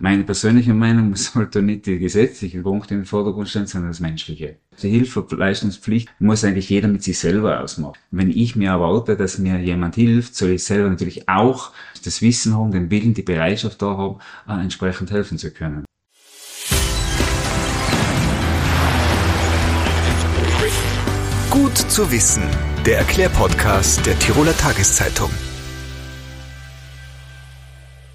Meine persönliche Meinung sollte nicht die gesetzlichen Punkte den Vordergrund stellen, sondern das Menschliche. Die Hilfeleistungspflicht muss eigentlich jeder mit sich selber ausmachen. Wenn ich mir erwarte, dass mir jemand hilft, soll ich selber natürlich auch das Wissen haben, den Willen, die Bereitschaft da haben, äh, entsprechend helfen zu können. Gut zu wissen, der Erklärpodcast der Tiroler Tageszeitung.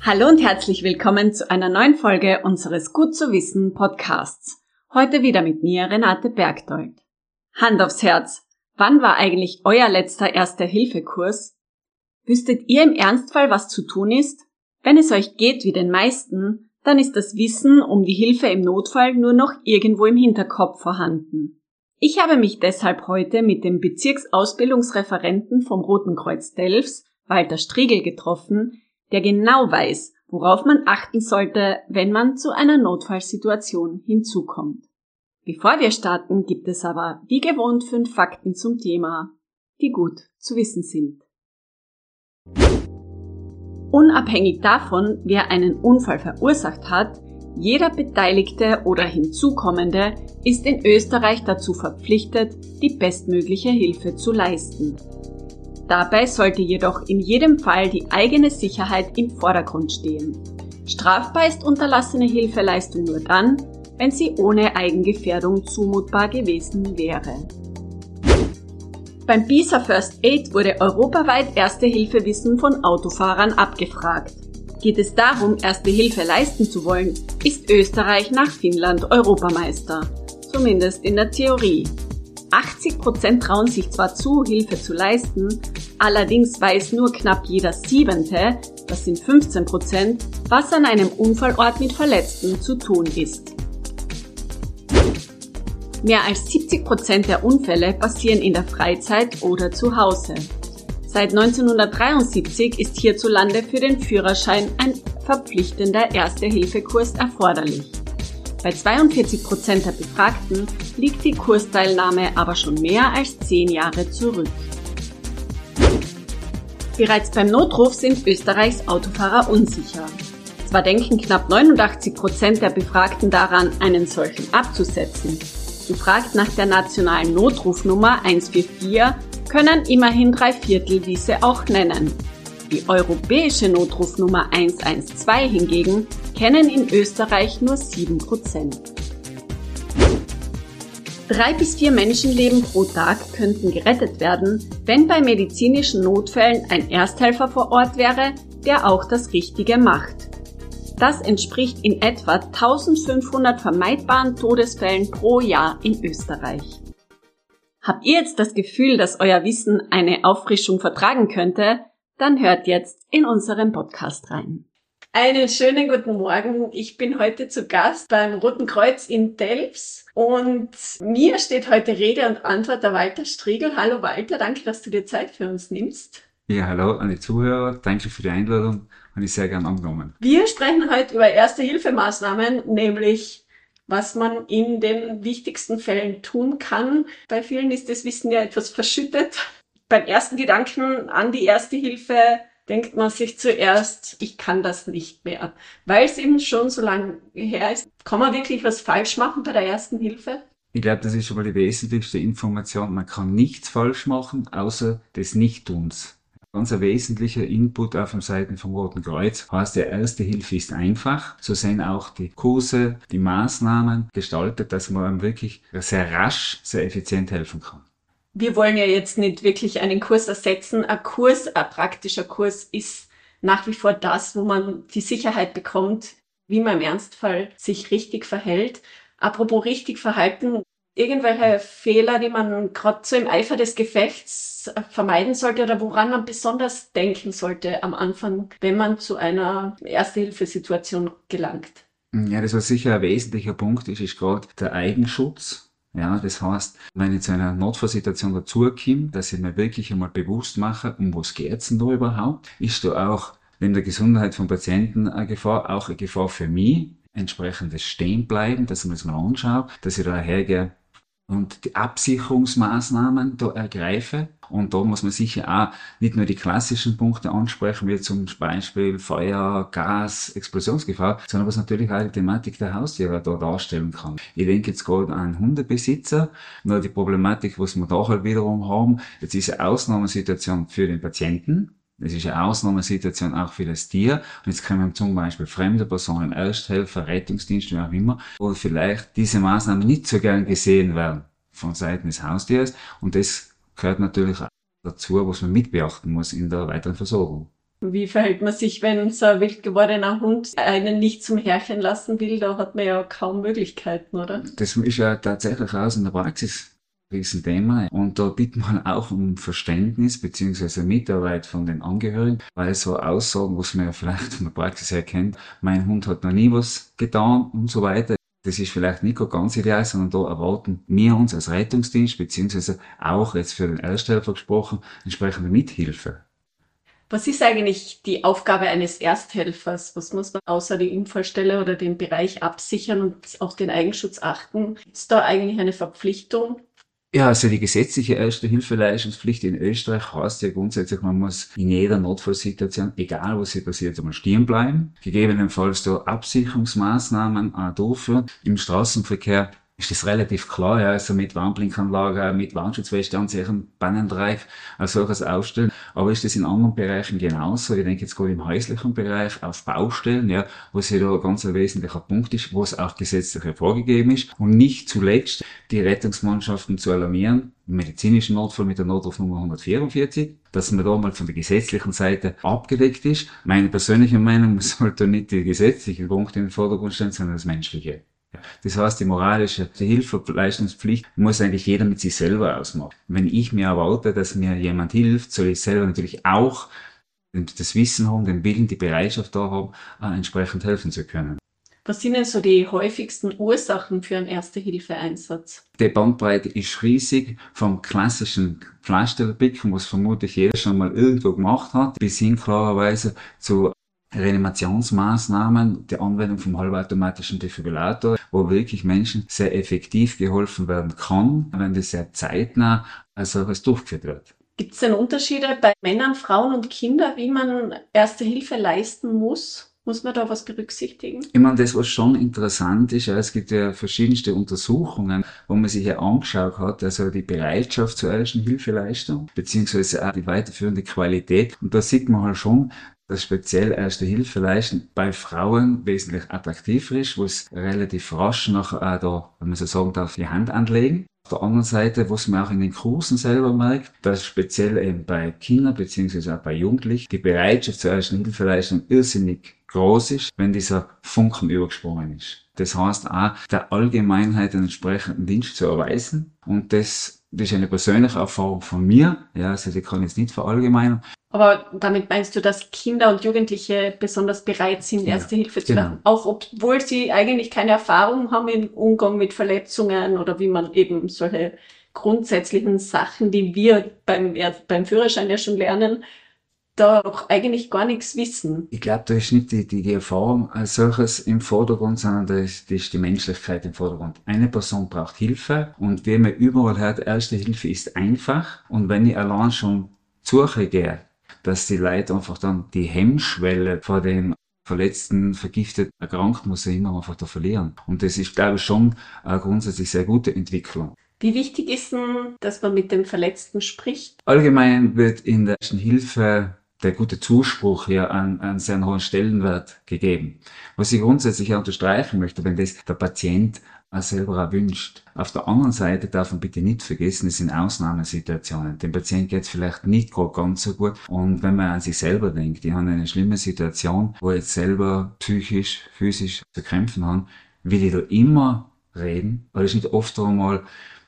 Hallo und herzlich willkommen zu einer neuen Folge unseres Gut zu wissen Podcasts. Heute wieder mit mir, Renate Bergdold. Hand aufs Herz. Wann war eigentlich euer letzter Erste-Hilfe-Kurs? Wüsstet ihr im Ernstfall, was zu tun ist? Wenn es euch geht wie den meisten, dann ist das Wissen um die Hilfe im Notfall nur noch irgendwo im Hinterkopf vorhanden. Ich habe mich deshalb heute mit dem Bezirksausbildungsreferenten vom Roten Kreuz Delfs, Walter Striegel, getroffen, der genau weiß, worauf man achten sollte, wenn man zu einer Notfallsituation hinzukommt. Bevor wir starten, gibt es aber wie gewohnt fünf Fakten zum Thema, die gut zu wissen sind. Unabhängig davon, wer einen Unfall verursacht hat, jeder Beteiligte oder Hinzukommende ist in Österreich dazu verpflichtet, die bestmögliche Hilfe zu leisten. Dabei sollte jedoch in jedem Fall die eigene Sicherheit im Vordergrund stehen. Strafbar ist unterlassene Hilfeleistung nur dann, wenn sie ohne Eigengefährdung zumutbar gewesen wäre. Beim BISA First Aid wurde europaweit Erste-Hilfe-Wissen von Autofahrern abgefragt. Geht es darum, Erste Hilfe leisten zu wollen, ist Österreich nach Finnland Europameister. Zumindest in der Theorie. 80 Prozent trauen sich zwar zu, Hilfe zu leisten, allerdings weiß nur knapp jeder Siebente, das sind 15 Prozent, was an einem Unfallort mit Verletzten zu tun ist. Mehr als 70 Prozent der Unfälle passieren in der Freizeit oder zu Hause. Seit 1973 ist hierzulande für den Führerschein ein verpflichtender Erste-Hilfe-Kurs erforderlich. Bei 42 Prozent der Befragten liegt die Kursteilnahme aber schon mehr als zehn Jahre zurück. Bereits beim Notruf sind Österreichs Autofahrer unsicher. Zwar denken knapp 89 Prozent der Befragten daran, einen solchen abzusetzen. Gefragt nach der nationalen Notrufnummer 144 können immerhin drei Viertel diese auch nennen. Die europäische Notrufnummer 112 hingegen kennen in Österreich nur 7%. Drei bis vier Menschenleben pro Tag könnten gerettet werden, wenn bei medizinischen Notfällen ein Ersthelfer vor Ort wäre, der auch das Richtige macht. Das entspricht in etwa 1500 vermeidbaren Todesfällen pro Jahr in Österreich. Habt ihr jetzt das Gefühl, dass euer Wissen eine Auffrischung vertragen könnte? Dann hört jetzt in unseren Podcast rein. Einen schönen guten Morgen. Ich bin heute zu Gast beim Roten Kreuz in Delfs und mir steht heute Rede und Antwort der Walter Striegel. Hallo Walter, danke, dass du dir Zeit für uns nimmst. Ja, hallo an die Zuhörer. Danke für die Einladung und ich sehr gern angenommen. Wir sprechen heute über Erste-Hilfemaßnahmen, nämlich was man in den wichtigsten Fällen tun kann. Bei vielen ist das Wissen ja etwas verschüttet. Beim ersten Gedanken an die Erste Hilfe denkt man sich zuerst, ich kann das nicht mehr. Weil es eben schon so lange her ist, kann man wirklich was falsch machen bei der ersten Hilfe? Ich glaube, das ist schon mal die wesentlichste Information. Man kann nichts falsch machen, außer des Nichttuns. Ganz ein wesentlicher Input auf den Seiten vom Roten Kreuz heißt, der erste Hilfe ist einfach. So sind auch die Kurse, die Maßnahmen gestaltet, dass man wirklich sehr rasch, sehr effizient helfen kann wir wollen ja jetzt nicht wirklich einen Kurs ersetzen. Ein Kurs, ein praktischer Kurs ist nach wie vor das, wo man die Sicherheit bekommt, wie man im Ernstfall sich richtig verhält. Apropos richtig verhalten, irgendwelche Fehler, die man gerade so im Eifer des Gefechts vermeiden sollte oder woran man besonders denken sollte am Anfang, wenn man zu einer Erste-Hilfe-Situation gelangt? Ja, das was sicher ein wesentlicher Punkt ist, ist gerade der Eigenschutz. Ja, das heißt, wenn ich zu einer Notfallsituation dazukomme, dass ich mir wirklich einmal bewusst mache, um was geht's denn da überhaupt? Ist da auch neben der Gesundheit von Patienten eine Gefahr, auch eine Gefahr für mich? Entsprechendes Stehen bleiben, dass ich mir das mal anschaue, dass ich da hergehe, und die Absicherungsmaßnahmen da ergreife. Und da muss man sicher auch nicht nur die klassischen Punkte ansprechen, wie zum Beispiel Feuer, Gas, Explosionsgefahr, sondern was natürlich auch die Thematik der Haustiere da darstellen kann. Ich denke jetzt gerade an Hundebesitzer, nur die Problematik, was wir da halt wiederum haben, jetzt ist eine Ausnahmesituation für den Patienten, es ist eine Ausnahmesituation auch für das Tier. Und jetzt können zum Beispiel fremde Personen, Ersthelfer, Rettungsdienste, wie auch immer, wo vielleicht diese Maßnahmen nicht so gern gesehen werden von Seiten des Haustiers. Und das gehört natürlich dazu, was man mitbeachten muss in der weiteren Versorgung. Wie verhält man sich, wenn so ein wild gewordener Hund einen nicht zum Herrchen lassen will? Da hat man ja kaum Möglichkeiten, oder? Das ist ja tatsächlich aus in der Praxis Riesenthema. Und da bittet man auch um Verständnis beziehungsweise Mitarbeit von den Angehörigen, weil so Aussagen, was man ja vielleicht von der Praxis her kennt, mein Hund hat noch nie was getan und so weiter. Das ist vielleicht nicht ganz ideal, sondern da erwarten wir uns als Rettungsdienst, beziehungsweise auch jetzt für den Ersthelfer gesprochen, entsprechende Mithilfe. Was ist eigentlich die Aufgabe eines Ersthelfers? Was muss man außer die Unfallstelle oder den Bereich absichern und auf den Eigenschutz achten? Ist da eigentlich eine Verpflichtung ja, also die gesetzliche Erste-Hilfe-Leistungspflicht in Österreich heißt ja grundsätzlich, man muss in jeder Notfallsituation, egal was hier passiert, einmal stehen bleiben, gegebenenfalls da Absicherungsmaßnahmen auch durchführen. Im Straßenverkehr ist das relativ klar, ja, also mit Warnblinkanlage, mit Warnschutzweste an sich ein Bannendreieck, als solches aufstellen. Aber ist das in anderen Bereichen genauso? Ich denke jetzt gerade im häuslichen Bereich, auf Baustellen, ja, wo es ja da ganz ein wesentlicher Punkt ist, wo es auch gesetzlich vorgegeben ist. Und nicht zuletzt die Rettungsmannschaften zu alarmieren, im medizinischen Notfall mit der Notrufnummer 144, dass man da mal von der gesetzlichen Seite abgedeckt ist. Meine persönliche Meinung, man sollte nicht die gesetzlichen Punkte in den Vordergrund stellen, sondern das Menschliche. Das heißt, die moralische die Hilfeleistungspflicht muss eigentlich jeder mit sich selber ausmachen. Wenn ich mir erwarte, dass mir jemand hilft, soll ich selber natürlich auch das Wissen haben, den Willen, die Bereitschaft da haben, äh, entsprechend helfen zu können. Was sind denn so die häufigsten Ursachen für einen Erste-Hilfe-Einsatz? Die Bandbreite ist riesig, vom klassischen Fleischstellerpicken, was vermutlich jeder schon mal irgendwo gemacht hat, bis hin klarerweise zu Reanimationsmaßnahmen, die Anwendung vom halbautomatischen Defibrillator, wo wirklich Menschen sehr effektiv geholfen werden kann, wenn das sehr zeitnah als solches durchgeführt wird. Gibt es denn Unterschiede bei Männern, Frauen und Kindern, wie man Erste Hilfe leisten muss? Muss man da was berücksichtigen? Ich meine, das, was schon interessant ist, es gibt ja verschiedenste Untersuchungen, wo man sich ja angeschaut hat, also die Bereitschaft zur ersten Hilfeleistung, beziehungsweise auch die weiterführende Qualität. Und da sieht man halt schon, dass speziell Erste Hilfe leisten bei Frauen wesentlich attraktiver ist, wo es relativ rasch nach äh, da, wenn man so sagen darf, die Hand anlegen. Auf der anderen Seite, was man auch in den Kursen selber merkt, dass speziell eben bei Kindern beziehungsweise auch bei Jugendlichen die Bereitschaft zur Ersten Hilfeleistung irrsinnig groß ist, wenn dieser Funken übergesprungen ist. Das heißt auch, der Allgemeinheit einen entsprechenden Dienst zu erweisen und das das ist eine persönliche Erfahrung von mir, ja, also die kann ich jetzt nicht verallgemeinern, aber damit meinst du, dass Kinder und Jugendliche besonders bereit sind, ja, Erste Hilfe zu genau. machen, auch obwohl sie eigentlich keine Erfahrung haben im Umgang mit Verletzungen oder wie man eben solche grundsätzlichen Sachen, die wir beim, beim Führerschein ja schon lernen, da auch eigentlich gar nichts wissen. Ich glaube, da ist nicht die, die, die Erfahrung als solches im Vordergrund, sondern da ist, da ist die Menschlichkeit im Vordergrund. Eine Person braucht Hilfe und wie man überall hört, erste Hilfe ist einfach und wenn ich allein schon Suche gehe, dass die Leute einfach dann die Hemmschwelle vor dem verletzten, vergifteten, erkrankten Museum einfach da verlieren. Und das ist, glaube ich, schon eine grundsätzlich sehr gute Entwicklung. Wie wichtig ist denn, dass man mit dem Verletzten spricht? Allgemein wird in der ersten Hilfe der gute Zuspruch hier an, an sehr hohen Stellenwert gegeben. Was ich grundsätzlich unterstreichen möchte, wenn das der Patient selber erwünscht. Auf der anderen Seite darf man bitte nicht vergessen, es sind Ausnahmesituationen. Dem Patienten geht es vielleicht nicht gerade ganz so gut. Und wenn man an sich selber denkt, die haben eine schlimme Situation, wo jetzt selber psychisch, physisch zu kämpfen haben, will ich da immer reden? Oder ist nicht oft einmal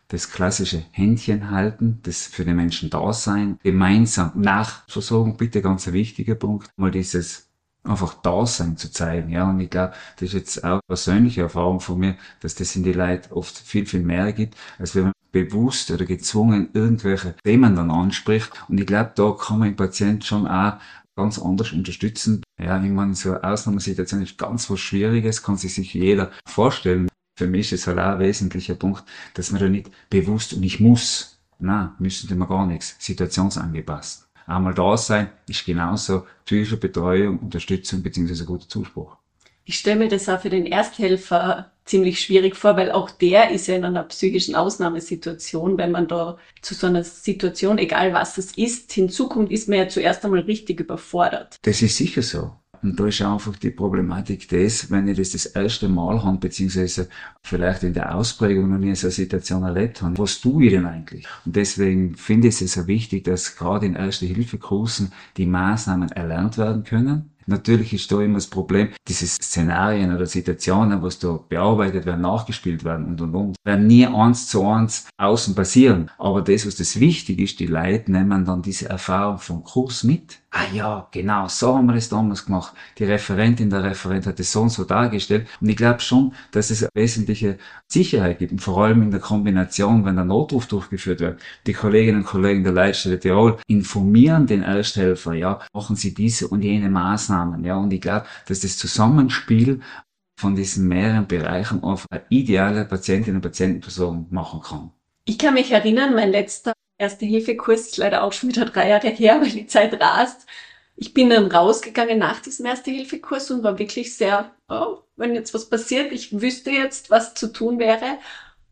das klassische Händchen halten, das für den Menschen da sein, gemeinsam Nachversorgung, bitte ganz ein wichtiger Punkt, mal dieses einfach Dasein zu zeigen. Ja, und ich glaube, das ist jetzt auch persönliche Erfahrung von mir, dass das in die Leute oft viel, viel mehr gibt, als wenn man bewusst oder gezwungen irgendwelche Themen dann anspricht. Und ich glaube, da kann man den Patient schon auch ganz anders unterstützen. Ja, ich meine, so eine Ausnahmesituation ist ganz was Schwieriges, kann sich sich jeder vorstellen. Für mich ist es halt auch ein wesentlicher Punkt, dass man da nicht bewusst und ich muss, na, müssen wir gar nichts, situationsangepasst. Einmal da sein ist genauso psychische Betreuung, Unterstützung bzw. guter Zuspruch. Ich stelle mir das auch für den Ersthelfer ziemlich schwierig vor, weil auch der ist ja in einer psychischen Ausnahmesituation. Wenn man da zu so einer Situation, egal was es ist, hinzukommt, ist man ja zuerst einmal richtig überfordert. Das ist sicher so. Und da ist einfach die Problematik das, wenn ich das das erste Mal habe, beziehungsweise vielleicht in der Ausprägung noch nie so eine Situation erlebt habe. Was tue ich denn eigentlich? Und deswegen finde ich es sehr wichtig, dass gerade in Erste-Hilfe-Kursen die Maßnahmen erlernt werden können Natürlich ist da immer das Problem, diese Szenarien oder Situationen, was da bearbeitet werden, nachgespielt werden und und und, werden nie eins zu eins außen passieren. Aber das, was das wichtig ist, die Leute nehmen dann diese Erfahrung vom Kurs mit. Ah ja, genau, so haben wir das damals gemacht. Die Referentin, der Referent hat das so und so dargestellt. Und ich glaube schon, dass es eine wesentliche Sicherheit gibt. Und vor allem in der Kombination, wenn der Notruf durchgeführt wird. Die Kolleginnen und Kollegen der Leitstelle Tirol informieren den Ersthelfer, ja, machen sie diese und jene Maßnahmen Maßnahmen. Ja, und ich glaube, dass das Zusammenspiel von diesen mehreren Bereichen auf eine ideale Patientinnen- und Patientenversorgung machen kann. Ich kann mich erinnern, mein letzter Erste-Hilfe-Kurs ist leider auch schon wieder drei Jahre her, weil die Zeit rast. Ich bin dann rausgegangen nach diesem Erste-Hilfe-Kurs und war wirklich sehr, oh, wenn jetzt was passiert, ich wüsste jetzt, was zu tun wäre.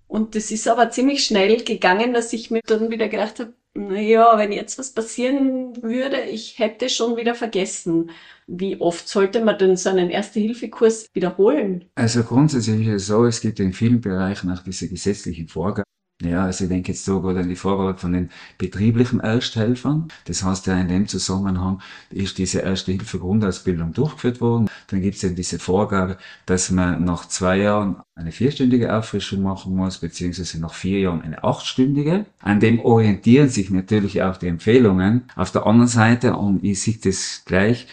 Und das ist aber ziemlich schnell gegangen, dass ich mir dann wieder gedacht habe, naja, wenn jetzt was passieren würde, ich hätte schon wieder vergessen. Wie oft sollte man denn so einen Erste-Hilfe-Kurs wiederholen? Also grundsätzlich ist es so, es gibt in vielen Bereichen auch diese gesetzlichen Vorgaben. Ja, also ich denke jetzt so gerade an die Vorgabe von den betrieblichen Ersthelfern. Das heißt ja in dem Zusammenhang ist diese Erste-Hilfe-Grundausbildung durchgeführt worden. Dann gibt es eben diese Vorgabe, dass man nach zwei Jahren eine vierstündige Auffrischung machen muss, beziehungsweise nach vier Jahren eine achtstündige. An dem orientieren sich natürlich auch die Empfehlungen. Auf der anderen Seite, und ich sehe das gleich,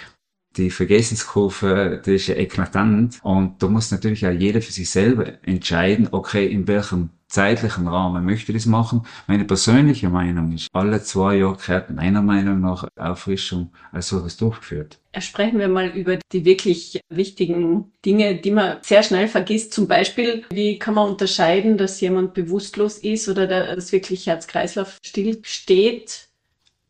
die Vergessenskurve, die ist ja eklatant. Und da muss natürlich auch jeder für sich selber entscheiden, okay, in welchem zeitlichen Rahmen möchte ich das machen. Meine persönliche Meinung ist, alle zwei Jahre gehört meiner Meinung nach Auffrischung als solches durchgeführt. Sprechen wir mal über die wirklich wichtigen Dinge, die man sehr schnell vergisst. Zum Beispiel, wie kann man unterscheiden, dass jemand bewusstlos ist oder dass wirklich Herz-Kreislauf still steht?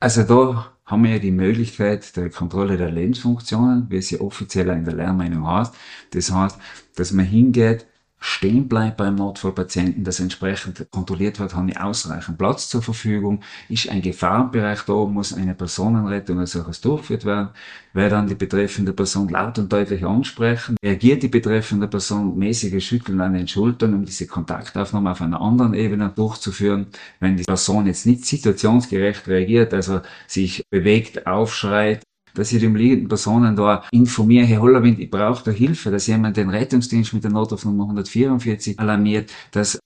Also da haben wir ja die Möglichkeit der Kontrolle der Lebensfunktionen, wie sie offiziell in der Lehrmeinung heißt. Das heißt, dass man hingeht, stehen bleibt beim Notfallpatienten, dass entsprechend kontrolliert wird, haben die ausreichend Platz zur Verfügung, ist ein Gefahrenbereich da, muss eine Personenrettung als solches durchgeführt werden, wer dann die betreffende Person laut und deutlich ansprechen, reagiert die betreffende Person mäßige Schütteln an den Schultern, um diese Kontaktaufnahme auf einer anderen Ebene durchzuführen, wenn die Person jetzt nicht situationsgerecht reagiert, also sich bewegt, aufschreit, dass ich den liegenden Personen da informiere, Herr Hollerwind, ich brauche da Hilfe, dass jemand den Rettungsdienst mit der Notrufnummer 144 alarmiert, dass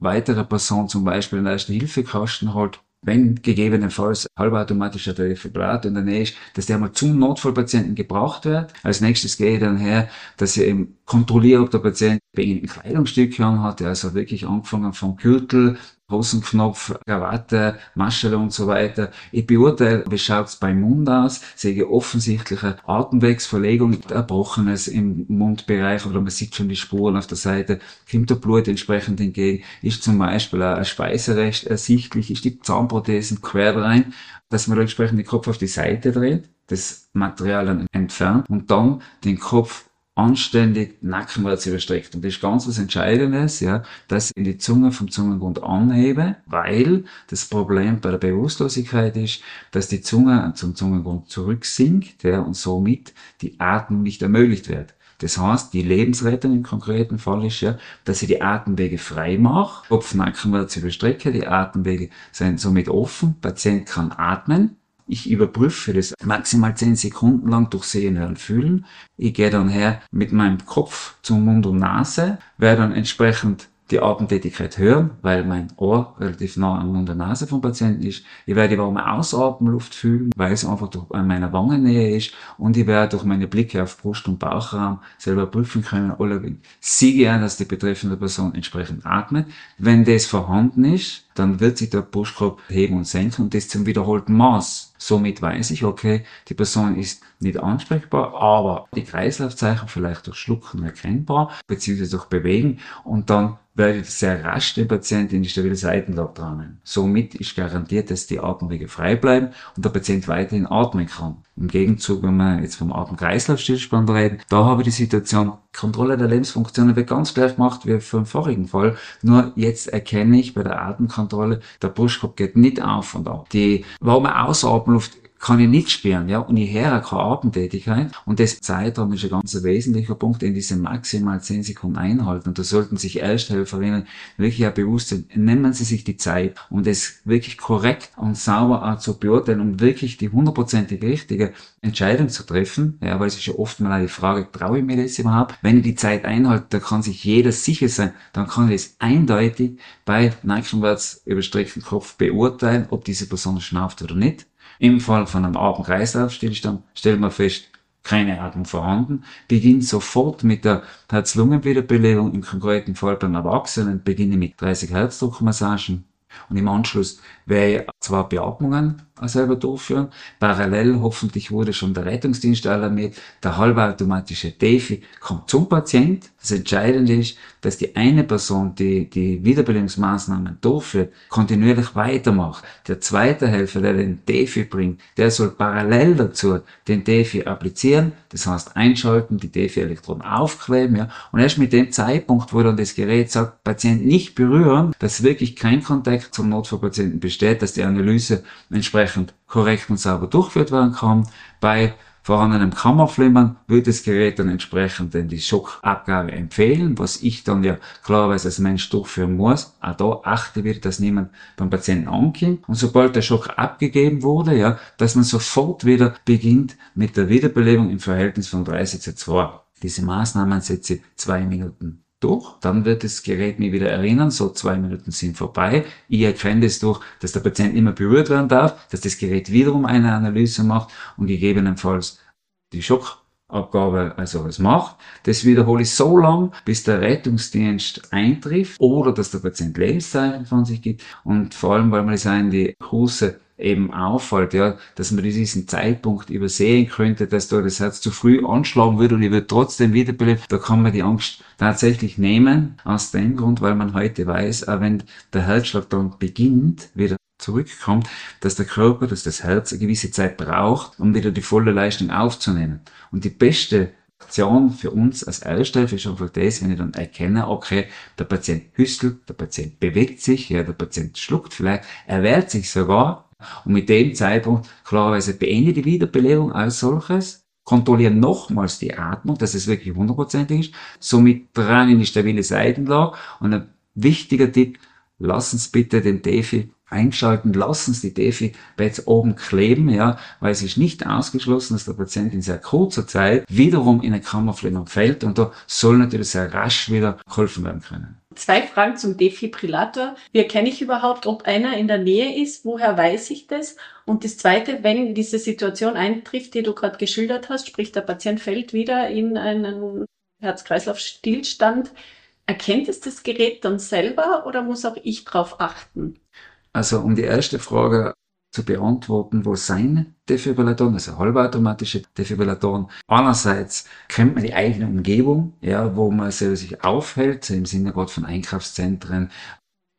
weitere Person zum Beispiel einen ersten Hilfekasten hat, wenn gegebenenfalls halbautomatischer Defibrillator in der Nähe ist, dass der mal zum Notfallpatienten gebracht wird. Als nächstes gehe ich dann her, dass ich eben kontrolliere, ob der Patient ein Kleidungsstück hat, also wirklich angefangen vom Gürtel Hosenknopf, Krawatte, Maschel und so weiter. Ich beurteile, wie schaut's beim Mund aus, sehe offensichtliche Atemwegsverlegung, Erbrochenes im Mundbereich oder man sieht schon die Spuren auf der Seite, kommt der Blut entsprechend entgegen, ist zum Beispiel ein Speiserest ersichtlich, ist die Zahnprothesen quer rein, dass man da entsprechend den Kopf auf die Seite dreht, das Material dann entfernt und dann den Kopf anständig nackenwärts überstreckt. Und das ist ganz was Entscheidendes, ja, dass ich die Zunge vom Zungengrund anhebe, weil das Problem bei der Bewusstlosigkeit ist, dass die Zunge zum Zungengrund zurücksinkt, ja, und somit die Atmung nicht ermöglicht wird. Das heißt, die Lebensrettung im konkreten Fall ist ja, dass ich die Atemwege frei mache, Kopf nackenwärts überstrecke, die Atemwege sind somit offen, Patient kann atmen, ich überprüfe das maximal 10 Sekunden lang durch Sehen, Hören, Fühlen. Ich gehe dann her mit meinem Kopf zum Mund und Nase, werde dann entsprechend die Atemtätigkeit hören, weil mein Ohr relativ nah an Mund und Nase vom Patienten ist. Ich werde die warme Ausatmenluft fühlen, weil es einfach durch meiner Wangennähe ist. Und ich werde durch meine Blicke auf Brust- und Bauchraum selber prüfen können, oder sehe ich dass die betreffende Person entsprechend atmet. Wenn das vorhanden ist, dann wird sich der Brustkorb heben und senken und das zum wiederholten Maß. Somit weiß ich, okay, die Person ist nicht ansprechbar, aber die Kreislaufzeichen vielleicht durch Schlucken erkennbar, beziehungsweise durch Bewegen und dann werde ich sehr rasch den Patienten in die stabile Seitenlage dran. Somit ist garantiert, dass die Atemwege frei bleiben und der Patient weiterhin atmen kann. Im Gegenzug, wenn wir jetzt vom Atem-Kreislauf-Stillstand reden, da habe ich die Situation, Kontrolle der Lebensfunktionen wird ganz gleich gemacht wie vom vorigen Fall. Nur jetzt erkenne ich bei der Atemkontrolle, der Brustkorb geht nicht auf und ab. Die warme Ausatemluft kann ich nicht spüren, ja, und ich höre keine Atemtätigkeit. Und das Zeitraum ist ein ganz wesentlicher Punkt, in diese maximal 10 Sekunden einhalten. Und da sollten sich Ersthelferinnen wirklich auch bewusst sein, nehmen Sie sich die Zeit, um das wirklich korrekt und sauber auch zu beurteilen, um wirklich die hundertprozentig richtige Entscheidung zu treffen. Ja, weil es ist ja oft mal die Frage, traue ich mir das überhaupt? Wenn ich die Zeit einhalte, da kann sich jeder sicher sein, dann kann ich es eindeutig bei nackenwärts überstreckten Kopf beurteilen, ob diese Person schnauft oder nicht. Im Fall von einem Atemkreislaufstillstand stellt man fest, keine Atmung vorhanden, beginnt sofort mit der Herz-Lungen-Wiederbelebung, im konkreten Fall beim Erwachsenen beginne mit 30 Herzdruckmassagen und im Anschluss ich zwar Beatmungen selber durchführen. Parallel hoffentlich wurde schon der Rettungsdienst alarmiert. Der halbautomatische Defi kommt zum Patient. Das Entscheidende ist, dass die eine Person, die die Wiederbelebungsmaßnahmen durchführt, kontinuierlich weitermacht. Der zweite Helfer, der den Defi bringt, der soll parallel dazu den Defi applizieren. Das heißt, einschalten, die Defi-Elektroden aufkleben, ja. Und erst mit dem Zeitpunkt, wo dann das Gerät sagt, Patient nicht berühren, dass wirklich kein Kontakt zum Notfallpatienten besteht, dass die Analyse entsprechend entsprechend korrekt und sauber durchgeführt werden kann. Bei vorhandenem Kammerflimmern wird das Gerät dann entsprechend in die Schockabgabe empfehlen, was ich dann ja klarerweise als Mensch durchführen muss. Auch da achte wieder, dass niemand beim Patienten ankommt. Und sobald der Schock abgegeben wurde, ja, dass man sofort wieder beginnt mit der Wiederbelebung im Verhältnis von 30 zu 2. Diese Maßnahmen setze zwei Minuten durch, dann wird das Gerät mich wieder erinnern, so zwei Minuten sind vorbei. Ich erkenne das durch, dass der Patient immer berührt werden darf, dass das Gerät wiederum eine Analyse macht und gegebenenfalls die Schockabgabe also was macht. Das wiederhole ich so lang, bis der Rettungsdienst eintrifft oder dass der Patient Lebenszeichen von sich gibt und vor allem, weil man das in die große eben auffällt, ja, dass man diesen Zeitpunkt übersehen könnte, dass da das Herz zu früh anschlagen würde und ich würde trotzdem wiederbelebt, da kann man die Angst tatsächlich nehmen, aus dem Grund, weil man heute weiß, auch wenn der Herzschlag dann beginnt, wieder zurückkommt, dass der Körper, dass das Herz eine gewisse Zeit braucht, um wieder die volle Leistung aufzunehmen. Und die beste Aktion für uns als Ersthelfer ist einfach das, wenn ich dann erkenne, okay, der Patient hüstelt, der Patient bewegt sich, ja, der Patient schluckt vielleicht, er wehrt sich sogar, und mit dem Zeitpunkt klarerweise beende die Wiederbelebung als solches, kontrolliere nochmals die Atmung, dass es wirklich hundertprozentig ist, somit dran in die stabile Seitenlage. Und ein wichtiger Tipp, lassen Sie bitte den Defi einschalten, lassen Sie die Defi Beds oben kleben, ja, weil es ist nicht ausgeschlossen, dass der Patient in sehr kurzer Zeit wiederum in eine Kammerflimmern fällt und da soll natürlich sehr rasch wieder geholfen werden können. Zwei Fragen zum Defibrillator. Wie erkenne ich überhaupt, ob einer in der Nähe ist? Woher weiß ich das? Und das Zweite, wenn diese Situation eintrifft, die du gerade geschildert hast, sprich der Patient fällt wieder in einen Herz-Kreislauf-Stillstand, erkennt es das Gerät dann selber oder muss auch ich darauf achten? Also um die erste Frage zu beantworten, wo sein Defibrillatoren, also halbautomatische Defibrillatoren. Einerseits kennt man die eigene Umgebung, ja, wo man sich aufhält, im Sinne gerade von Einkaufszentren,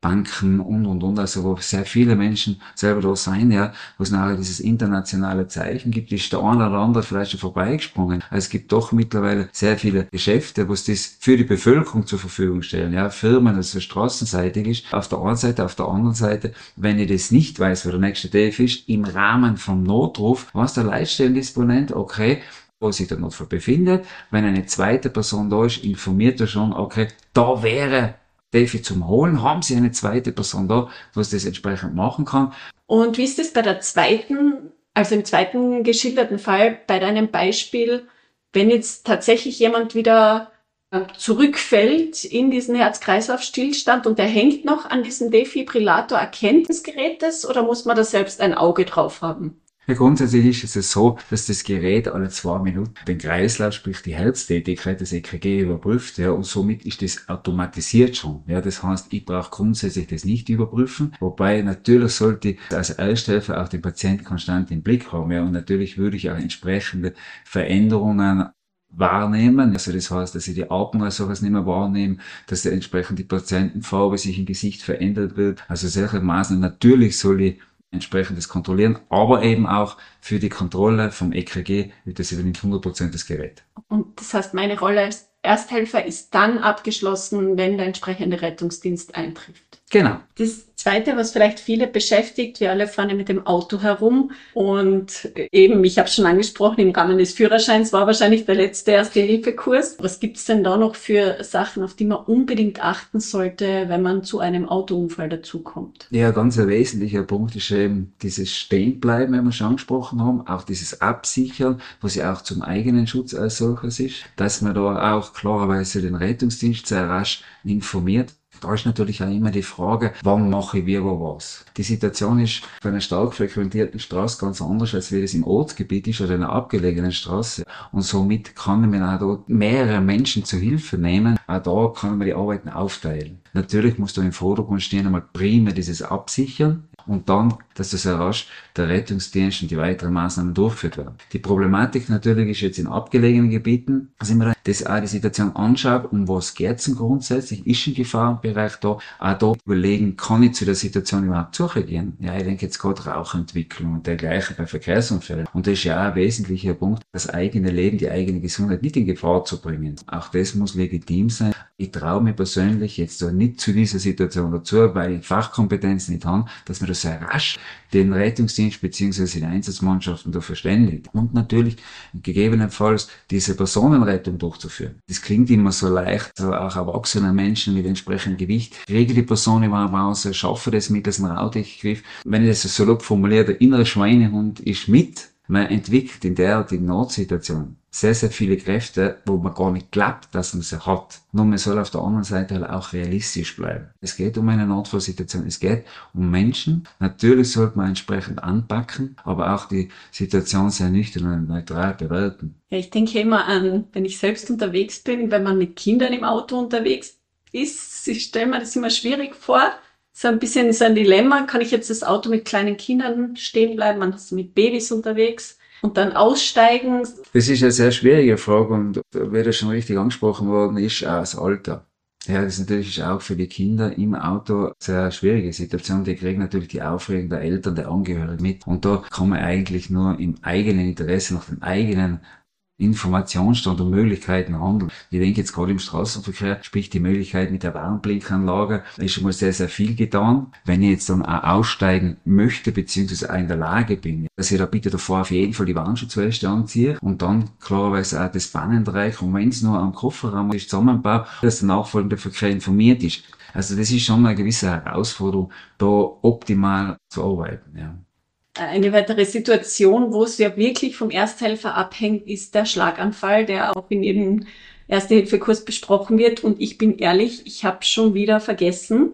Banken und und und, also wo sehr viele Menschen selber da sein, ja, wo es nachher dieses internationale Zeichen gibt, ist der eine oder andere vielleicht schon vorbeigesprungen. Also es gibt doch mittlerweile sehr viele Geschäfte, wo es das für die Bevölkerung zur Verfügung stellen, ja, Firmen, also straßenseitig ist, auf der einen Seite, auf der anderen Seite, wenn ich das nicht weiß, wo der nächste Dave ist, im Rahmen vom Notruf, was der Leitstellendisponent, okay, wo sich der Notfall befindet. Wenn eine zweite Person da ist, informiert er schon, okay, da wäre Defi zum Holen, haben Sie eine zweite Person da, was das entsprechend machen kann. Und wie ist es bei der zweiten, also im zweiten geschilderten Fall, bei deinem Beispiel, wenn jetzt tatsächlich jemand wieder äh, zurückfällt in diesen Herz-Kreislauf-Stillstand und der hängt noch an diesem Defibrillator, erkennt das Gerät das oder muss man da selbst ein Auge drauf haben? Ja, grundsätzlich ist es so, dass das Gerät alle zwei Minuten den Kreislauf, sprich die Herztätigkeit des EKG überprüft, ja, und somit ist das automatisiert schon. Ja, das heißt, ich brauche grundsätzlich das nicht überprüfen, wobei natürlich sollte ich als Ersthelfer auch den Patienten konstant im Blick haben, ja, und natürlich würde ich auch entsprechende Veränderungen wahrnehmen. Also das heißt, dass ich die Atmung als sowas nicht mehr wahrnehme, dass entsprechend die Patientenfarbe sich im Gesicht verändert wird. Also solche Maßnahmen, natürlich soll ich entsprechend das kontrollieren, aber eben auch für die Kontrolle vom EKG wird das übernimmt 100% das Gerät. Und das heißt, meine Rolle als Ersthelfer ist dann abgeschlossen, wenn der entsprechende Rettungsdienst eintrifft. Genau. Das Zweite, was vielleicht viele beschäftigt, wir alle fahren ja mit dem Auto herum und eben, ich habe schon angesprochen, im Rahmen des Führerscheins war wahrscheinlich der letzte Erste-Hilfe-Kurs. Was gibt's denn da noch für Sachen, auf die man unbedingt achten sollte, wenn man zu einem Autounfall dazukommt? Ja, ganz ein wesentlicher Punkt ist eben dieses Stehenbleiben, wenn wir schon angesprochen haben, auch dieses Absichern, was ja auch zum eigenen Schutz als solches ist, dass man da auch klarerweise den Rettungsdienst sehr rasch informiert da ist natürlich auch immer die Frage, wann mache ich wie wo was. Die Situation ist bei einer stark frequentierten Straße ganz anders, als wie es im Ortsgebiet ist oder einer abgelegenen Straße. Und somit kann man auch dort mehrere Menschen zu Hilfe nehmen. Auch da kann man die Arbeiten aufteilen. Natürlich muss da im Vordergrund stehen einmal prima dieses Absichern und dann, dass das rasch der Rettungsdienst und die weiteren Maßnahmen durchgeführt werden. Die Problematik natürlich ist jetzt in abgelegenen Gebieten, dass ich mir das auch die Situation anschaue, um was geht's denn grundsätzlich, ist ein Gefahrenbereich da, auch da überlegen, kann ich zu der Situation überhaupt zurückgehen? Ja, ich denke jetzt gerade Rauchentwicklung und dergleichen bei Verkehrsunfällen. Und das ist ja auch ein wesentlicher Punkt, das eigene Leben, die eigene Gesundheit nicht in Gefahr zu bringen. Auch das muss legitim sein. Ich traue mir persönlich jetzt so nicht zu dieser Situation dazu, weil ich Fachkompetenz nicht habe, dass man das sehr rasch den Rettungsdienst bzw. die Einsatzmannschaften da verständigt. Und natürlich gegebenenfalls diese Personenrettung durchzuführen. Das klingt immer so leicht, auch erwachsene Menschen mit entsprechendem Gewicht. Regel die Person überhaupt aus, schaffe das mittels einem Rautiggriff. Wenn ich das so salopp formuliere, der innere Schweinehund ist mit, man entwickelt in derartigen Notsituation sehr, sehr viele Kräfte, wo man gar nicht glaubt, dass man sie hat. Nur man soll auf der anderen Seite halt auch realistisch bleiben. Es geht um eine Notfallsituation, es geht um Menschen. Natürlich sollte man entsprechend anpacken, aber auch die Situation sehr nüchtern und neutral bewerten. Ja, ich denke immer an, wenn ich selbst unterwegs bin, wenn man mit Kindern im Auto unterwegs ist, ich stelle mir das immer schwierig vor, so ein bisschen so ein Dilemma. Kann ich jetzt das Auto mit kleinen Kindern stehen bleiben? Man ist mit Babys unterwegs und dann aussteigen? Das ist eine sehr schwierige Frage und wie das schon richtig angesprochen worden ist, auch das Alter. Ja, das ist natürlich auch für die Kinder im Auto eine sehr schwierige Situation. Die kriegen natürlich die Aufregung der Eltern, der Angehörigen mit. Und da kann man eigentlich nur im eigenen Interesse, nach dem eigenen Informationsstand und Möglichkeiten handeln. Ich denke jetzt gerade im Straßenverkehr, sprich die Möglichkeit mit der Warnblinkanlage, ist schon mal sehr, sehr viel getan. Wenn ich jetzt dann auch aussteigen möchte, beziehungsweise auch in der Lage bin, dass ich da bitte davor auf jeden Fall die Warnschutzweste anziehe und dann klarerweise auch das Bannendreieck und wenn es nur am Kofferraum ist, zusammenbaue, dass der nachfolgende Verkehr informiert ist. Also das ist schon eine gewisse Herausforderung, da optimal zu arbeiten. Ja. Eine weitere Situation, wo es ja wirklich vom Ersthelfer abhängt, ist der Schlaganfall, der auch in jedem Erste-Hilfe-Kurs besprochen wird. Und ich bin ehrlich, ich habe schon wieder vergessen.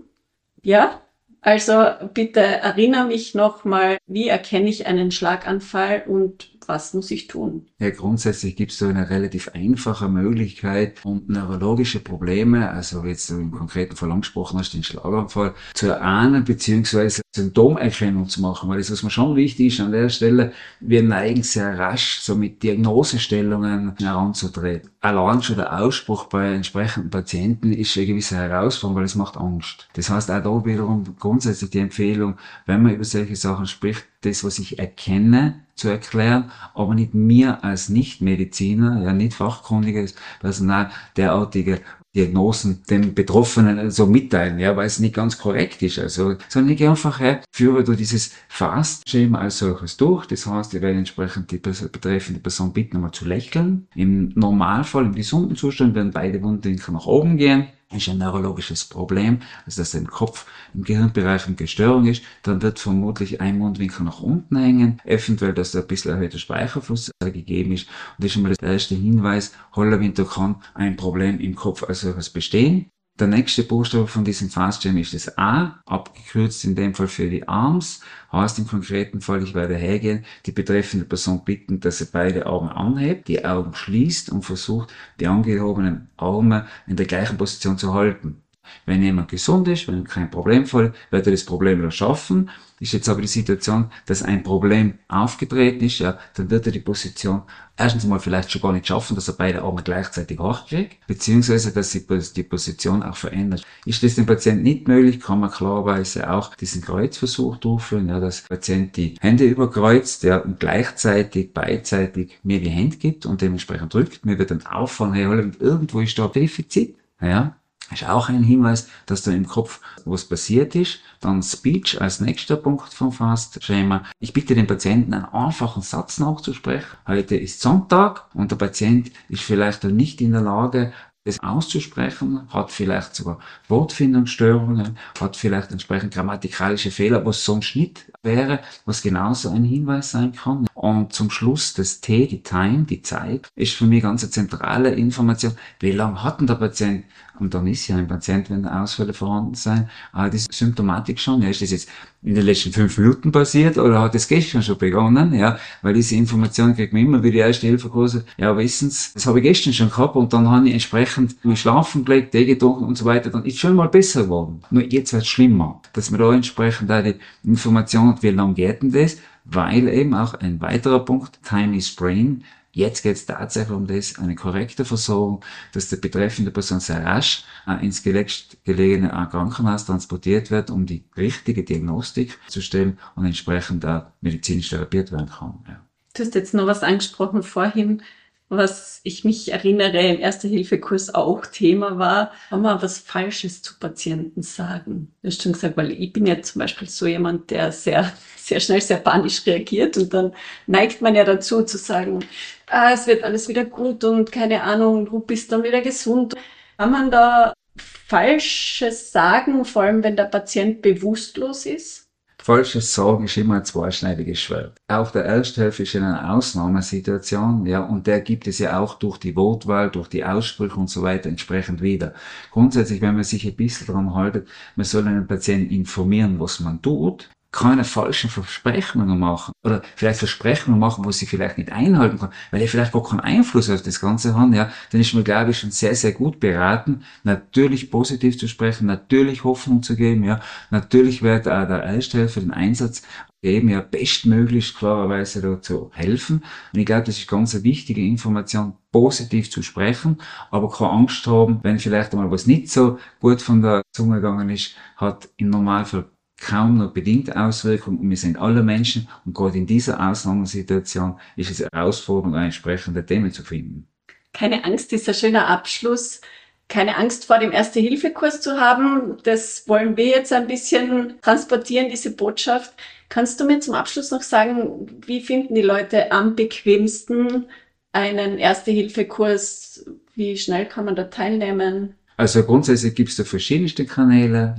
Ja, also bitte erinnere mich nochmal, wie erkenne ich einen Schlaganfall und was muss ich tun? Ja, grundsätzlich gibt es so eine relativ einfache Möglichkeit, um neurologische Probleme, also wie jetzt im konkreten Fall angesprochen hast, den Schlaganfall, zu erahnen bzw. Symptomerkennung zu machen. Weil das, was mir schon wichtig ist an der Stelle, wir neigen sehr rasch so mit Diagnosestellungen heranzutreten. Allein schon der Ausspruch bei entsprechenden Patienten ist eine gewisse Herausforderung, weil es macht Angst. Das heißt auch da wiederum grundsätzlich die Empfehlung, wenn man über solche Sachen spricht, das, was ich erkenne, zu erklären, aber nicht mir als Nichtmediziner, ja, nicht fachkundiges Personal, derartige Diagnosen den Betroffenen so mitteilen, ja, weil es nicht ganz korrekt ist. Also, sondern ich gehe einfach her, führe du dieses Fast-Schema als solches durch. Das heißt, ich werde entsprechend die betreffende Person bitten, einmal zu lächeln. Im Normalfall, im gesunden Zustand werden beide Wundwinkel nach oben gehen ist ein neurologisches Problem, also dass im Kopf, im Gehirnbereich eine Gestörung ist, dann wird vermutlich ein Mundwinkel nach unten hängen, eventuell, dass da ein bisschen erhöhter Speicherfluss gegeben ist. Und das ist schon mal der erste Hinweis, Hollerwinter kann ein Problem im Kopf als solches bestehen. Der nächste Buchstabe von diesem Fastjam ist das A, abgekürzt in dem Fall für die Arms. Heißt im konkreten Fall, ich werde hergehen, die betreffende Person bitten, dass sie beide Augen anhebt, die Augen schließt und versucht, die angehobenen Arme in der gleichen Position zu halten. Wenn jemand gesund ist, wenn kein Problemfall, wird er das Problem wieder schaffen. Ist jetzt aber die Situation, dass ein Problem aufgetreten ist, ja, dann wird er die Position erstens mal vielleicht schon gar nicht schaffen, dass er beide Arme gleichzeitig hochkriegt, beziehungsweise dass sich die Position auch verändert. Ist das dem Patienten nicht möglich, kann man klarerweise auch diesen Kreuzversuch durchführen, ja, dass der Patient die Hände überkreuzt, ja, und gleichzeitig, beidseitig mir die Hände gibt und dementsprechend drückt. Mir wird dann auffallen, hey, irgendwo ist da ein Defizit, ja, ist auch ein Hinweis, dass da im Kopf was passiert ist. Dann Speech als nächster Punkt vom Fast-Schema. Ich bitte den Patienten, einen einfachen Satz nachzusprechen. Heute ist Sonntag und der Patient ist vielleicht noch nicht in der Lage, das auszusprechen, hat vielleicht sogar Wortfindungsstörungen, hat vielleicht entsprechend grammatikalische Fehler, was sonst nicht wäre, was genauso ein Hinweis sein kann. Und zum Schluss das T, die Time, die Zeit, ist für mich ganz eine zentrale Information. Wie lange hat denn der Patient? Und dann ist ja ein Patient, wenn Ausfälle vorhanden sein, ah, die Symptomatik schon, ja, ist das jetzt in den letzten fünf Minuten passiert oder hat es gestern schon begonnen, ja, weil diese Information kriegt man immer wie die erste Hilfekurse, ja, wissen Sie, das habe ich gestern schon gehabt und dann habe ich entsprechend mich schlafen gelegt, Tee getrunken und so weiter, dann ist schon mal besser geworden. Nur jetzt wird es schlimmer, dass man da entsprechend auch die Information hat, wie lange geht denn das, weil eben auch ein weiterer Punkt, Time is Brain, Jetzt geht es tatsächlich um das, eine korrekte Versorgung, dass die betreffende Person sehr rasch äh, ins gelegene äh, Krankenhaus transportiert wird, um die richtige Diagnostik zu stellen und entsprechend auch medizinisch therapiert werden kann. Ja. Du hast jetzt noch was angesprochen vorhin, was ich mich erinnere, im Erste-Hilfe-Kurs auch Thema war, kann man was Falsches zu Patienten sagen. Du hast schon gesagt, weil ich bin ja zum Beispiel so jemand, der sehr, sehr schnell, sehr panisch reagiert und dann neigt man ja dazu zu sagen, ah, es wird alles wieder gut und keine Ahnung, du bist dann wieder gesund. Kann man da Falsches sagen, vor allem wenn der Patient bewusstlos ist? Falsches Sagen ist immer ein zweischneidiges Schwert. Auch der Ersthelfer ist in einer Ausnahmesituation, ja, und der gibt es ja auch durch die Wortwahl, durch die Aussprüche und so weiter entsprechend wieder. Grundsätzlich, wenn man sich ein bisschen daran haltet, man soll einen Patienten informieren, was man tut, keine falschen Versprechungen machen oder vielleicht Versprechungen machen, wo sie vielleicht nicht einhalten kann, weil er vielleicht gar keinen Einfluss auf das Ganze haben, ja, dann ist man, glaube ich, schon sehr, sehr gut beraten, natürlich positiv zu sprechen, natürlich Hoffnung zu geben, ja, natürlich wird auch der Ersthelfer den Einsatz geben, ja, bestmöglichst klarerweise dazu helfen. Und ich glaube, das ist ganz eine wichtige Information, positiv zu sprechen, aber keine Angst haben, wenn vielleicht einmal was nicht so gut von der Zunge gegangen ist, hat im Normalfall kaum nur bedingt Auswirkungen und wir sind alle Menschen und gerade in dieser Ausnahmesituation ist es eine Herausforderung, entsprechende Themen zu finden. Keine Angst ist ein schöner Abschluss. Keine Angst vor dem Erste-Hilfe-Kurs zu haben. Das wollen wir jetzt ein bisschen transportieren, diese Botschaft. Kannst du mir zum Abschluss noch sagen, wie finden die Leute am bequemsten einen Erste-Hilfe-Kurs? Wie schnell kann man da teilnehmen? Also grundsätzlich gibt es da verschiedenste Kanäle.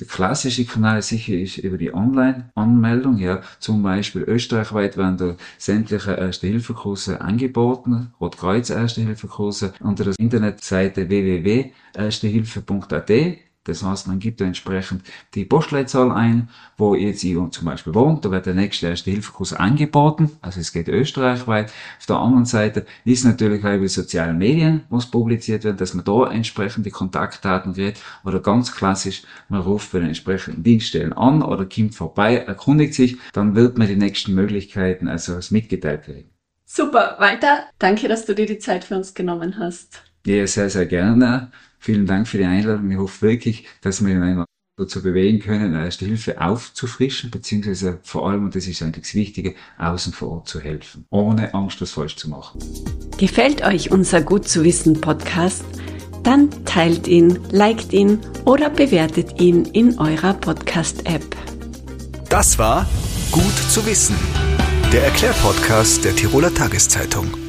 Der klassische Kanal sicher ist über die Online-Anmeldung. Ja, zum Beispiel österreichweit werden da sämtliche Erste-Hilfe-Kurse angeboten, Rotkreuz Erste-Hilfe-Kurse unter der Internetseite www.erstehilfe.at das heißt, man gibt da entsprechend die Postleitzahl ein, wo jetzt ihr zum Beispiel wohnt, da wird der nächste Erste-Hilfe-Kurs angeboten, also es geht österreichweit. Auf der anderen Seite ist natürlich auch über die sozialen Medien, was publiziert wird, dass man da entsprechend die Kontaktdaten kriegt, oder ganz klassisch, man ruft bei den entsprechenden Dienststellen an oder kommt vorbei, erkundigt sich, dann wird man die nächsten Möglichkeiten also mitgeteilt kriegen. Super, weiter. Danke, dass du dir die Zeit für uns genommen hast. Ja, sehr, sehr gerne. Vielen Dank für die Einladung. Ich hoffe wirklich, dass wir ihn dazu bewegen können, erste Hilfe aufzufrischen, beziehungsweise vor allem, und das ist eigentlich das Wichtige, außen vor Ort zu helfen, ohne Angst, was falsch zu machen. Gefällt euch unser Gut zu wissen Podcast? Dann teilt ihn, liked ihn oder bewertet ihn in eurer Podcast-App. Das war Gut zu wissen, der Erklärpodcast der Tiroler Tageszeitung.